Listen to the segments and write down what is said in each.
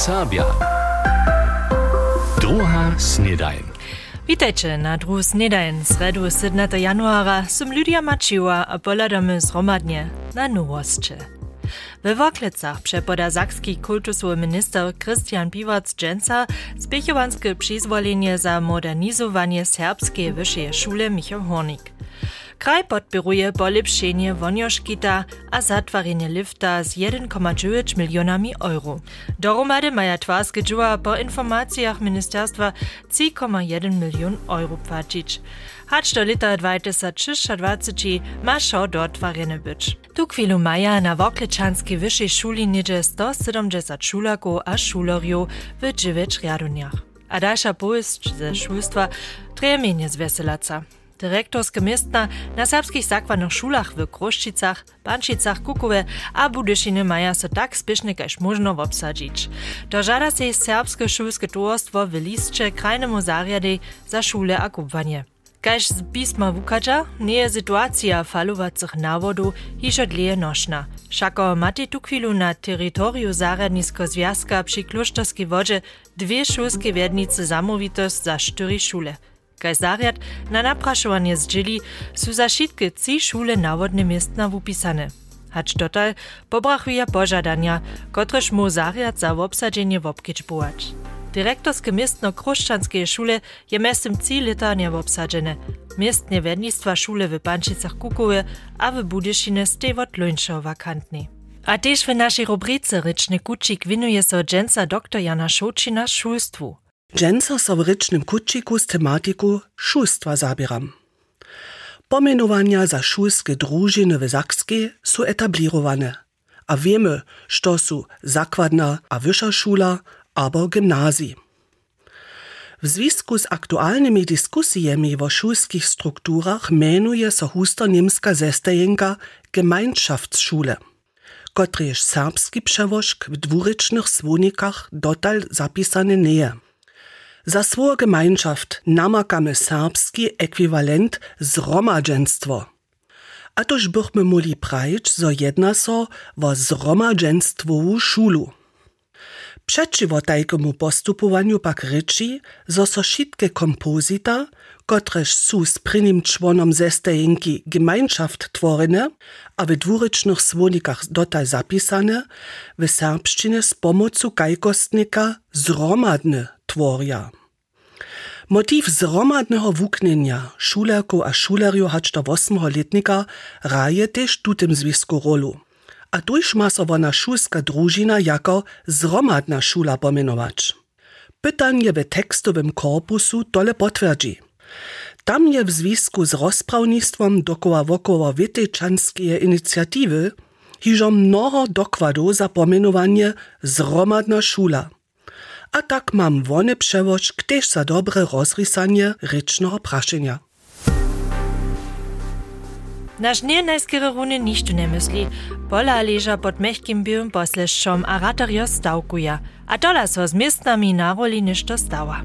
Serbia. Druga snedajn. Witajcie na druhu snedajn sredu 17. januara. Sum Lydia Maciła a poladamy zromadnie na nowości. We Woklecach przepoda zakski kultusowy minister Christian Piwac-Dżęca spiechowanskie przyzwolenie za modernizowanie serbskiej wyższej szule Michał Hornik. Kraj podpiruje polepszenie wonioškita a zatwarenie lifta z 1,9 milionami euro. Dohromady maja twarske dżuła po informacjach ministerstwa 3,1 milion euro płacić. Hacz do lita 2023 ma šo dotwarjene być. Tu chwilu maja na Woklečanskiej wyższej szuli niedzie 170 szulaków a szulorjów w 9 riaduniach. A dalsza powieść ze szulstwa trejemienie zweselaca. Dyrektorske miestna na serbskich zakładnych szulach w Kroszczycach, Bančicach, Kukowe a Budyšiny maja so tak spiesznie kaž možno obsadzić. To żada się serbskie szulskie towarstwo w listcze krajnemu zariady za szule a kubwanie. Kaž z pisma Wukacza nie je sytuacja falowacych nawodu hižo dlje nošna. Šako mati tu chwilu na terytoriu zaradnisko związka przy Klusztorskiej wodzie dwie szulskie wiednice zamówitost za cztery szule. Kaj zariad na napraszowanie zdzieli su za šitke trzy szule nawodne miestna wupisane. Hacz dotal pobrachuje pożadania, kotreż mu zariad za obsadzenie wobkiczbować. Dyrektorskie miestno Kruszczanskie szule je mestem trzy lata nie obsadzene. Miestnie wiednictwa szule w Pančicach Kukowe a w Budyšine stewot luńszo wakantni. A też w naszej rubrice Ryczny Kucik winuje so dżęca dr Jana Szočina szulstwu. Dżęca so w Rycznym Kuciku z tematiku szulstwa zabieram. Pomenowania za szulskie drużyny w Sakskiej są etablirowane, a wiemy, što su zakładna a wyższa szula albo gimnazji. W związku z aktualnymi dyskusjami o szulskich strukturach menuje so husto niemska zestejenka Gemeinschaftsschule, kotreż serbski przewożk w dwurycznych słonikach dotal zapisany nie je. Za swoją Gemeinschaft namakamy serbski ekwivalent zgromadzenstwo. A toż bychmy muli prajć, zo jedna so o zgromadzenstwową szulu. Przeciwo tajkemu postupowaniu pak ryczy, zo so šitke kompozita, kotrež su z prynim członom zestejenki Gemeinschaft tworene, a w dwurycznych słonikach dotal zapisane, w serbszczynie z pomocą kajkostnika zromadne tworia. Motiv zromadnego wuknienia šulerków a šulerjów hacz do 8 letnika raje też tutym zwisku rolu. A tuż ma so ona szulska drużyna jako zromadna szula pomenować. Pytanie w tekstowym korpusu tole potwierdzi. Tam je w związku z rozprawnictwem dokoła wokoło wietyczanskie inicjatywy hiżo mnoho dokładów za pomenowanie zromadna szula. A tak mam wony przewoż kteż za dobre rozrysanie rycznego praszenia. Naš njenajskere rune ništa ne misli. Pola leža pod mehkim biłym posleščom a ratarjo stavkuja. A tola so z miestnami na roli ništo stała.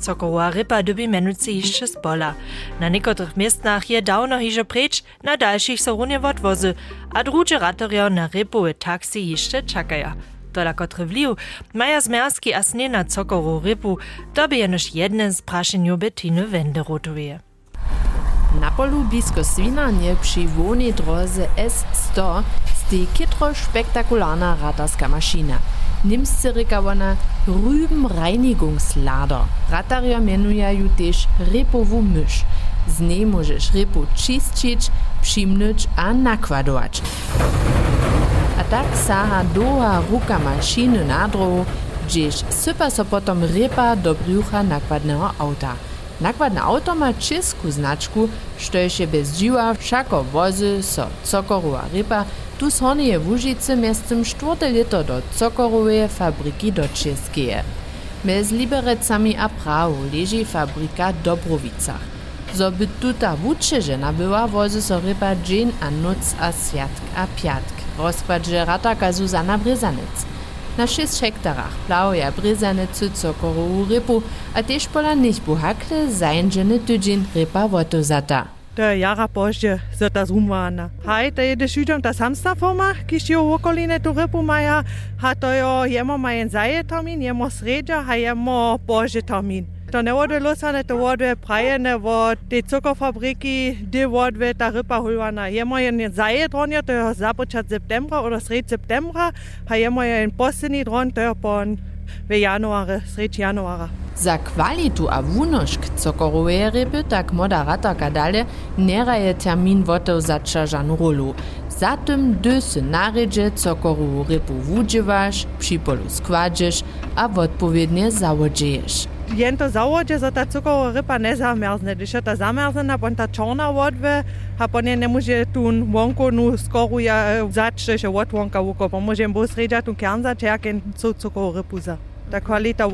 Cokowa rypa dobi menuce jeszcze z pola. Na niekotrych miestnach je dawno hižo preč, na dalszych so runie odwozy, a drugie ratarjo na rypowe taksy jeszcze czekaja. Tola kotry wliw, maja zmerski a snie na cokoru rypu, to by jenoż jedne z praszeniu Bettiny Wende rotuje. Na polu blisko Swinanie przy wolnej drodze S100 stoi kitro spektakularna ratarska maschina. Niemscy ryka ona Rübenreinigungslader. Ratarja mienuje ju też rypowu mysz. Z niej możesz rypu czyścić, przymnąć a nakładować. Tak saha doha ruka maszyny na drogu, gdzieś sypa so potom rypa do brzucha nakładnego auta. Nakładne auto ma czesku znaczku, što je bez dziwa wszako wozy so cokorowa rypa, tu z Hornieje Łużycy miestem czwarte lito do cokorowej fabryki do czeskie. Mez Liberecami a Prahu leży fabryka Dobrowicach. Zo by tuta wučežena była, wozy so rypa dzień a noc a światk a piatk. Rozkładże rataka Zuzana Brezanec. Na 6 hektarach plawuje Brezanece cokorową rypu, a też pola nichbu hakle zajężeny tydzień rypa wotozata. to je jara požde za ta zumvana. Haj, to je dešuđom ta samsta forma, kiš je u okoline tu rybu maja, ha to je jemo majen zaje termin, jemo sređa, ha jemo požde termin. To ne vode losane, to vode prajene vo te cukrfabriki, de vode ta ryba hulvana. Jemo jen zaje dronja, to je započat septembra, oder sred septembra, ha jemo jen poslední dron, to je pon v januare, sred januara. Za kvalitu a wunošk cokorowe ryby tak moderatorka dalje neraje termin wotov zača žanu rolu. Zatem dy se naredže cokorowu rybu wudźewaš, připolu składžeš a odpowiednie załodzeješ. Jen to załodzie, że ta cukrowa ryba nie zamerzne. Když je ta zamerzena, pon ta czarna wodwe, a pon je nie może tu wonko nu skoru ja zaczę się od wonka wuko, pon może bo sredja tu kern zaczerken co cukrową rybu za. Ta kwalita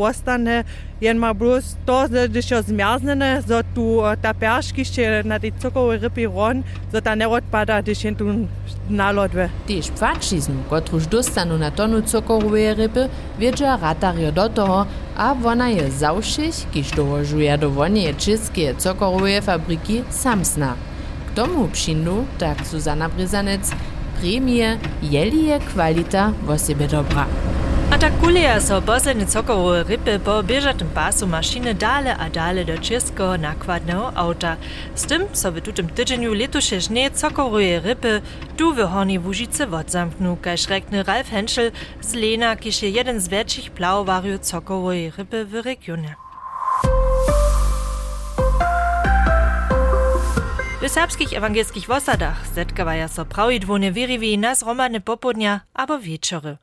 jen ma plus to, że když je zmerzne, że tu ta perški jeszcze na tej cukrowej rybie ron, że ta nie odpada, když jen tu nalodwe. Tež pfačizm, kotruž dostanu na tonu cukorowe ryby, wiedzie ratario do toho, a wona je zawšich, kiž dołożuje do wonie czeskie cukorowe fabryki samsna. K tomu tak Zuzana Bryzanec, premie, jeli je kwalita wo sebe. A kuleja so posledne cokorowe ryby po bieżatym pasu maszyny dale a dale do českého nakładnego auta. Z tym so w tutym tydzieniu letuše żnie cokorowe ryby tu w Horni Łužice odzamknu, kaž rekne Ralf Henschel z Lena, kiž je jeden z większych plawowariów cokorowej ryby w regionie. W serbskich ewangelskich wosadach zetkawaja so prawidłownie wiriwi na zromadne popodnia albo wieczory.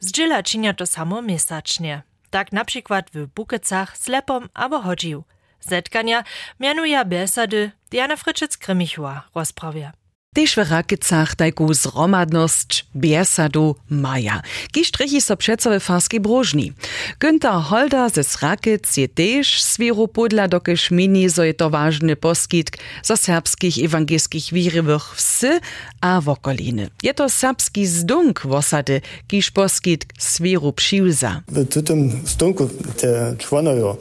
Zdziela czynia to samo miestacznie. Tak na przykład w Bukecach, Slepom albo Hodziu. Zetkania mianuje besady Diana Fryczec-Krymichua rozprawia. Tež v Rakicach tajku zromadnosť biesadu maja. Kiž trechi so přeco ve farskej brožni. Günther Holder ze Rakic je tež dokež mini, zo je to vážny poskitk zo serbskich ewangelskich wirywych wsy a wokoliny. Je to serbski zdunk wosady, kiž poskitk sviru přiuza. W tym stunku te członojo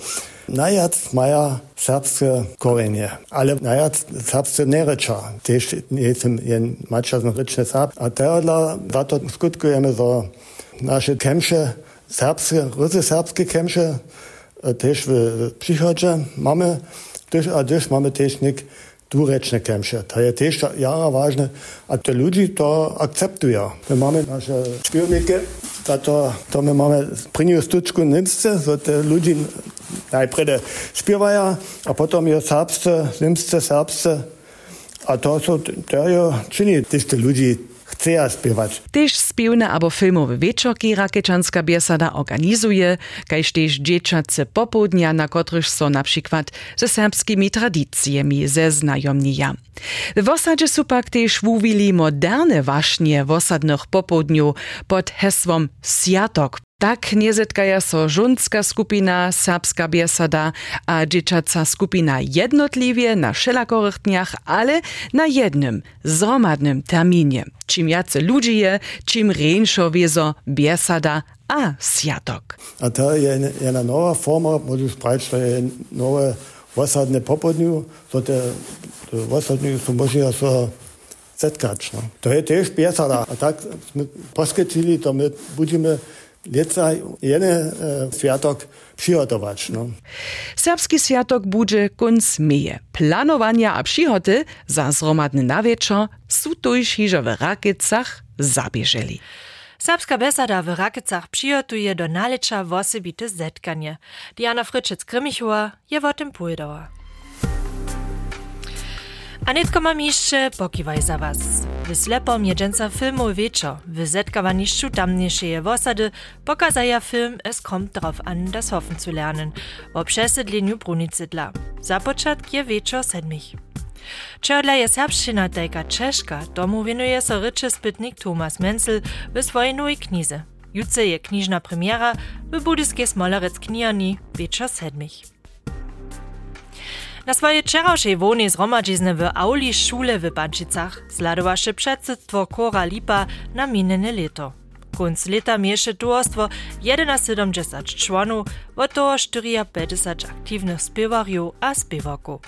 najad maja serbskie korenje, ale najad serbskie nereča, tež jesem jen mačasno rečne serb. A teodla zato skutkujeme za naše kemše, serbskie, rusy serbskie kemše, tež w przychodzie mamy, tež, a tež mamy tež nik dwurečne kemše. To je tež jara ważne, a te ludzi to akceptują. My mamy nasze śpiewniki, za to, to my mamy pryniu stuczku nimsce, so te ludzi najprede śpiewają, a potom je serbsce, nimsce, serbsce. A to są, to je czyni, gdyż te ludzi chce śpiewać. Tež spiewne abo filmowe wieczorki Rakiečanská biesada organizuje, kaž tež dzieciace popodnia, na kotryż so na przykład ze serbskimi tradycjami zeznajomnija. W osadzie su pak tež wówili moderne waśnie wosadnych popodniu pod hesłom Siatok tak nie zetkaja so żunska skupina, serbska biesada a dzieciaca skupina jednotliwie na wszelakorych dniach, ale na jednym, zromadnym terminie. Czym jacy ludzi je, czym rejnszo wiezo biesada a siatok. A to je jedna nowa forma, możesz brać, to nowe wosadne popodniu, so te, wosadniu so może so zetkać. No. To je też biesada, a tak poskycili, to my będziemy Ljeca jene e, sviatok přihotować. No. Serbski sviatok bude kunc meje. Planowania a přihoty za zromadny nawieczo su tuż hižo w Rakicach. Serbska besada w Rakicach přihotuje do nalecza wosebite zetkanie. Diana Fryczec-Krymichua je o tym pójdała. A netko mam jeszcze pokiwaj za was. W slepom jedzenca filmu wieczor, w zetkawaniszczu tamniejszej wosady pokazaja film Es kommt drauf an, das Hoffen zu lernen, o przesiedleniu Brunicydla. Za początek je wieczor sedmich. Czerdla je serbszczyna tajka czeszka, domu winuje so ryczy spytnik Thomas Menzel w swojej nowej knize. Jutce je kniżna premiera w budyskiej Smolerec kniarni wieczor sedmich. Na swoje wczorajszej wonie zgromadźizny w auli szule w Bančicach zladowaše przedsydstwo Kora Lipa na minene leto. Kunc leta mieše towarstwo 71 członów, od toho 54 aktywnych spiewarjów a spiewarków.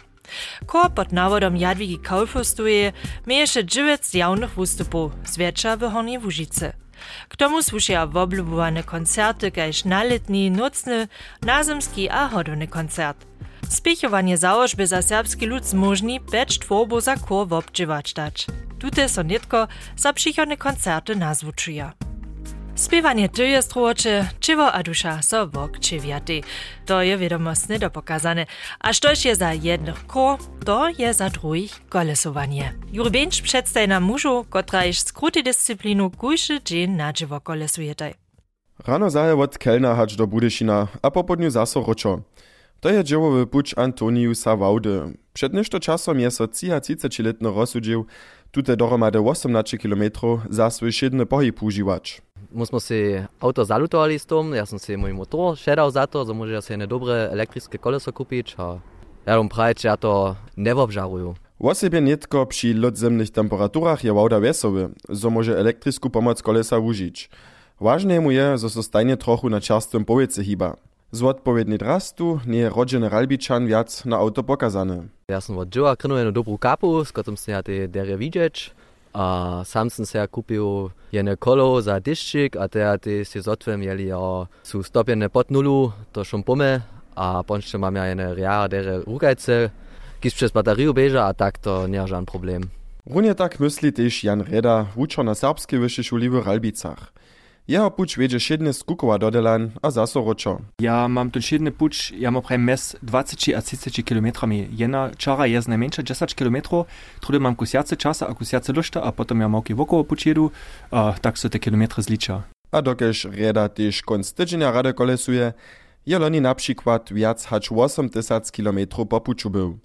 Kor pod nawodom Jadwigi Kaulfostuje mieješe dziewięć jawnych wystupów, zwietrza w Hornej Łużycy. K tomu słušia woblubowane koncerty, kaž naletni, nocny, nazemski a hodowny koncert. Spěchovanie założby za serbski lud zmožni becz tworbu za kor wobdźiwać dać. Tute so nitko za przychodne koncerty nazvučuja. Spiewanie to jest troče, čivo a duša so vok čiviaty. To je vedomostne dopokazane. A štož je za jednych kor, to je za druhých kolesowanie. Juri Benč przedstaj nam mužu, kotra iš skruty disciplinu kujszy dzień na dživo kolesujete. Rano zaje od Kelna hać do Budyšina, a popodniu zaso ročo. To je dziełowy pucz Antoniusa Wałdy. Przed nieszto czasom je so 33-letny rozsudził tute doromady 18 km za swój siedny pohyb używać. Musimy si auto zalutovali z tym, ja sam si mój motor szedał za to, że może sobie dobre elektryckie koleso kupić, a ja bym prawie, ja to nie obżaruję. Osebje netko pri lodzemnih temperaturah je voda vesove, zo može elektrisku pomoč kolesa užič. Važnejemu je, zo so stajne trochu na čerstvem povece hiba. Z odpowiedni drastu nie je rodziny Ralbiczan wiac na auto pokazane. Ja som od Joa krynul jednu dobrú kapu, s ktorom som ja. A sam som sa kúpil jedné kolo za dyščik a teda ty si zotvem jeli ja sú stopené pod nulu, to šom pome a ponšte mám ja jedné riara dere rukajce, kis przez bateriu beža a tak to nie je žádný problém. Runie tak myslí też Jan Reda, wučo na serbskiej wyższej szuli w Ralbicach. Jeho puč wiedzie siedne z do Delan a zaso ročo. Ja mam tu siedny puč, ja mam prawie mes 20 a 30 kilometrami. Jedna czara jest najmniejsza 10 kilometrów, trudy mam kusiace czasa a kusiace luszta, a potem ja małki wokoło puč jedu, a tak so te kilometry zlicza. A dokež Reda też konc tydzienia rade kolesuje, je loni na przykład wiac hacz 8 tysac kilometrów po puču był.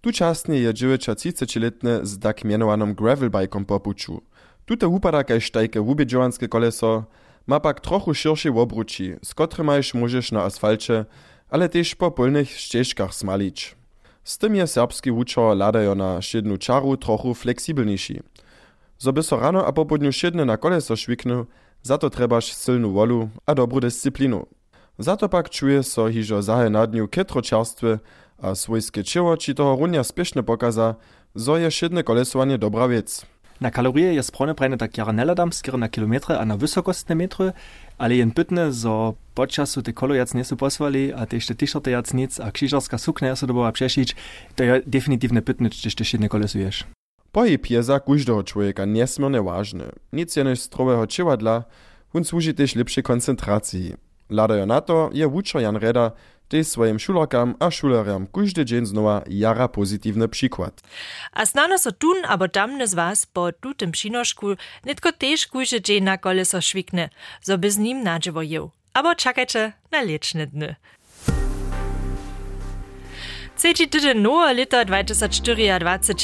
Tučasnie je 30-letny z tak mianowanym gravelbikom po puču. Tute upada kaž tajke wubiedźowanskie koleso, ma pak trochu širšie obruči, z kotrymajš môžeš na asfalcie, ale też po polnych ścieżkach smalić. Z tym je serbski wučo ladajo na šednu čaru trochu fleksibelniejszy. Zo by so rano a popodniu šedne na koleso šviknął, za to trebaš silnu wolu a dobrú disciplinu. Za to pak czuje so hižo zahe na dniu ketro čerstve a swojskie čevo či toho runia spiešne pokaza, zo je šedne kolesovanie dobra vec. Na kalorie je prajne tak jara skoro na kilometre a na wysokostne metry, ale jen pytne, zo podczas te kolo jac nie su posłali, a te jeszcze t-shirty jac nic, a krzyżarska suknia ja sobie była przeszyć, to je definitywne pytne, czy jeszcze jedne kolesujesz. Pohyb je za každého człowieka niesmiernie ważny. Nic je než zdrowego čivadla, hun służy też lepszej koncentracji. Ladajo na to je wučer Jan Reda tej swoim šulerkam a šulerjam każdy dzień znowa jara pozytywny przykład. A znano so tun abo tamne z was po tutem přinošku netko tež każdy dzień na koleso švikne, so by z nim nadživo jeł. Abo čakajte na liečne dny. Trzeci tydzień nowe lata 2024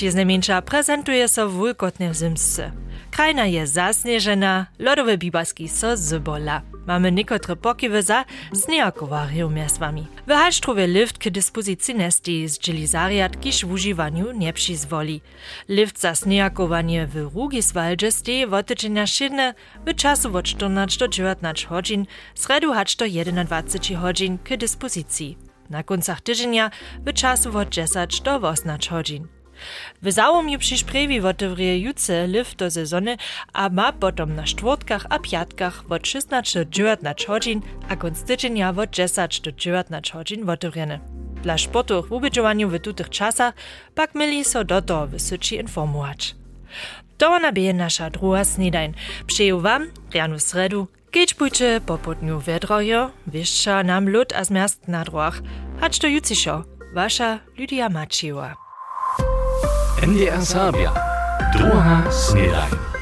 je znajmniejsza prezentuje so w wulkotnej zimsce. Krajina je zasnieżena, lodowe bibaski so zybola. Mamy niekotre pokiwy za zniejakowariu miastwami. W Halstrowie lift k dyspozycji nesti z dżelizariat kiż w używaniu nie przyzwoli. Lift za zniejakowanie w Rugiswaldzie steje w otyczenia szydne w czasu od 14 do 19 godzin, sredu hacz do 21 godzin k dyspozycji. Na końcach tygodnia w czasu od 10 do 18 godzin. W załomie przyszprewi otewriejuce lift do sezony, a ma potom na czwartkach a piatkach od 16 do 19 godzin, a konc tydzienia od 10 do 19 godzin otewrene. Dla sportu w ubiedzowaniu w tutych czasach pak mieli so do toho wysyci informować. To nabije nasza druga snedajn. Přeju wam, ranu sredu, Keď pójdzie po południu wiadrojo, wieszcza nam lód a zmiast na droach. Hacz to juciszo, wasza Lydia Maciła. NDR Sabia. Druga snedajn.